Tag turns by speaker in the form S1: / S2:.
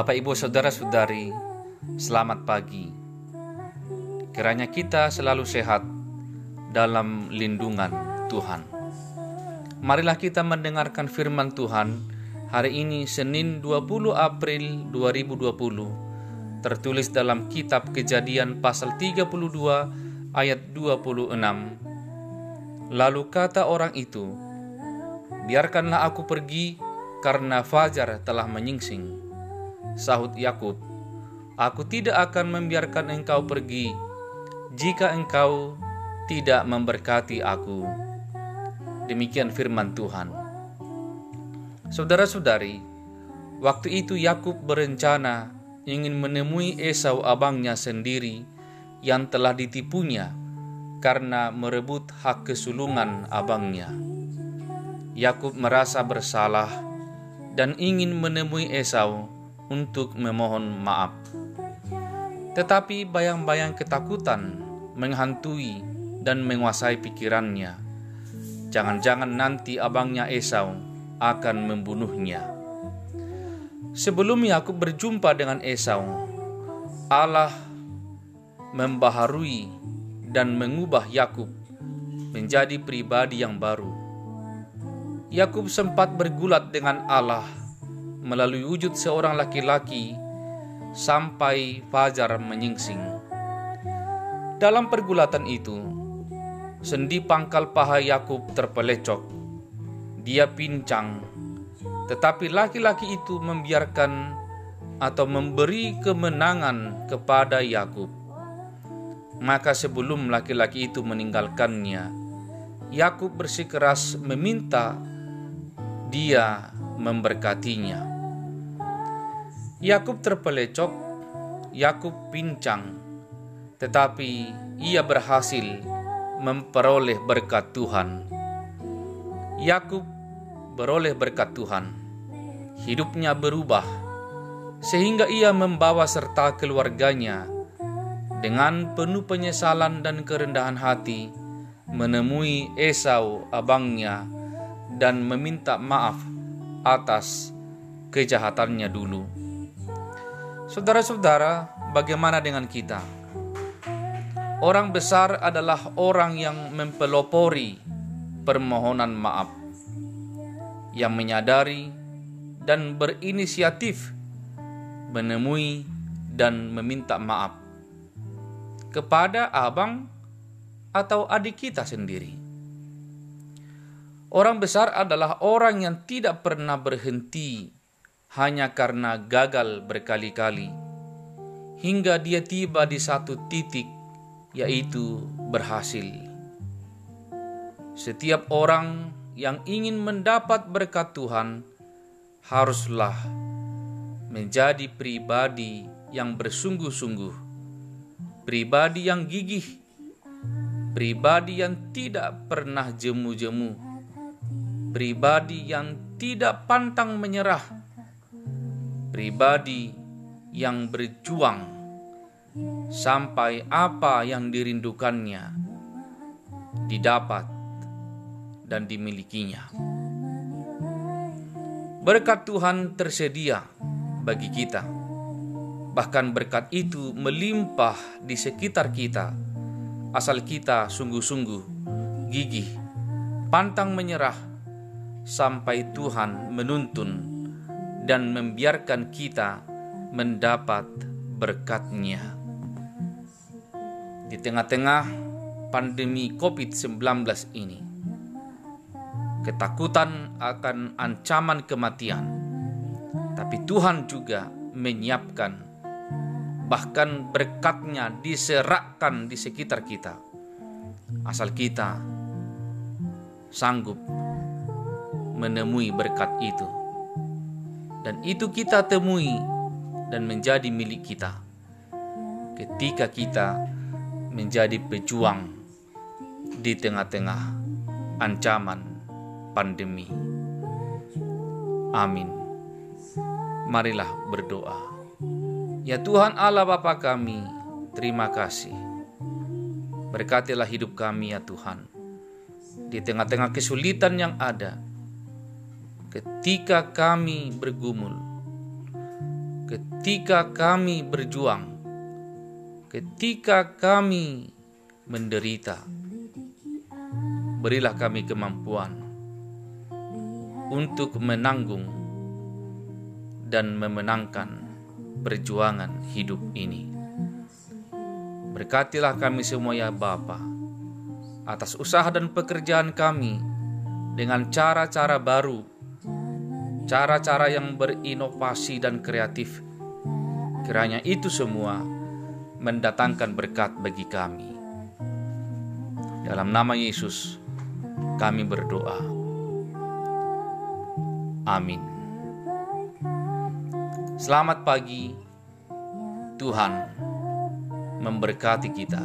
S1: Bapak, Ibu, Saudara-saudari, selamat pagi. Kiranya kita selalu sehat dalam lindungan Tuhan. Marilah kita mendengarkan firman Tuhan hari ini Senin 20 April 2020 tertulis dalam kitab Kejadian pasal 32 ayat 26. Lalu kata orang itu, "Biarkanlah aku pergi karena fajar telah menyingsing." Sahut Yakub, "Aku tidak akan membiarkan engkau pergi jika engkau tidak memberkati aku." Demikian firman Tuhan. Saudara-saudari, waktu itu Yakub berencana ingin menemui Esau abangnya sendiri yang telah ditipunya karena merebut hak kesulungan abangnya. Yakub merasa bersalah dan ingin menemui Esau untuk memohon maaf. Tetapi bayang-bayang ketakutan menghantui dan menguasai pikirannya. Jangan-jangan nanti abangnya Esau akan membunuhnya. Sebelum Yakub berjumpa dengan Esau, Allah membaharui dan mengubah Yakub menjadi pribadi yang baru. Yakub sempat bergulat dengan Allah melalui wujud seorang laki-laki sampai fajar menyingsing. Dalam pergulatan itu, sendi pangkal paha Yakub terpelecok. Dia pincang, tetapi laki-laki itu membiarkan atau memberi kemenangan kepada Yakub. Maka sebelum laki-laki itu meninggalkannya, Yakub bersikeras meminta dia memberkatinya. Yakub terpelecok, Yakub pincang, tetapi ia berhasil memperoleh berkat Tuhan. Yakub beroleh berkat Tuhan. Hidupnya berubah sehingga ia membawa serta keluarganya dengan penuh penyesalan dan kerendahan hati menemui Esau abangnya dan meminta maaf atas kejahatannya dulu. Saudara-saudara, bagaimana dengan kita? Orang besar adalah orang yang mempelopori permohonan maaf, yang menyadari dan berinisiatif menemui dan meminta maaf kepada abang atau adik kita sendiri. Orang besar adalah orang yang tidak pernah berhenti hanya karena gagal berkali-kali, hingga dia tiba di satu titik, yaitu berhasil. Setiap orang yang ingin mendapat berkat Tuhan haruslah menjadi pribadi yang bersungguh-sungguh, pribadi yang gigih, pribadi yang tidak pernah jemu-jemu pribadi yang tidak pantang menyerah, pribadi yang berjuang sampai apa yang dirindukannya didapat dan dimilikinya. Berkat Tuhan tersedia bagi kita, bahkan berkat itu melimpah di sekitar kita, asal kita sungguh-sungguh gigih, pantang menyerah sampai Tuhan menuntun dan membiarkan kita mendapat berkatnya. Di tengah-tengah pandemi COVID-19 ini, ketakutan akan ancaman kematian, tapi Tuhan juga menyiapkan bahkan berkatnya diserakkan di sekitar kita. Asal kita sanggup menemui berkat itu. Dan itu kita temui dan menjadi milik kita. Ketika kita menjadi pejuang di tengah-tengah ancaman pandemi. Amin. Marilah berdoa. Ya Tuhan Allah Bapa kami, terima kasih. Berkatilah hidup kami ya Tuhan. Di tengah-tengah kesulitan yang ada, ketika kami bergumul, ketika kami berjuang, ketika kami menderita. Berilah kami kemampuan untuk menanggung dan memenangkan perjuangan hidup ini. Berkatilah kami semua ya Bapa atas usaha dan pekerjaan kami dengan cara-cara baru, cara-cara yang berinovasi dan kreatif. Kiranya itu semua mendatangkan berkat bagi kami. Dalam nama Yesus, kami berdoa. Amin. Selamat pagi, Tuhan memberkati kita.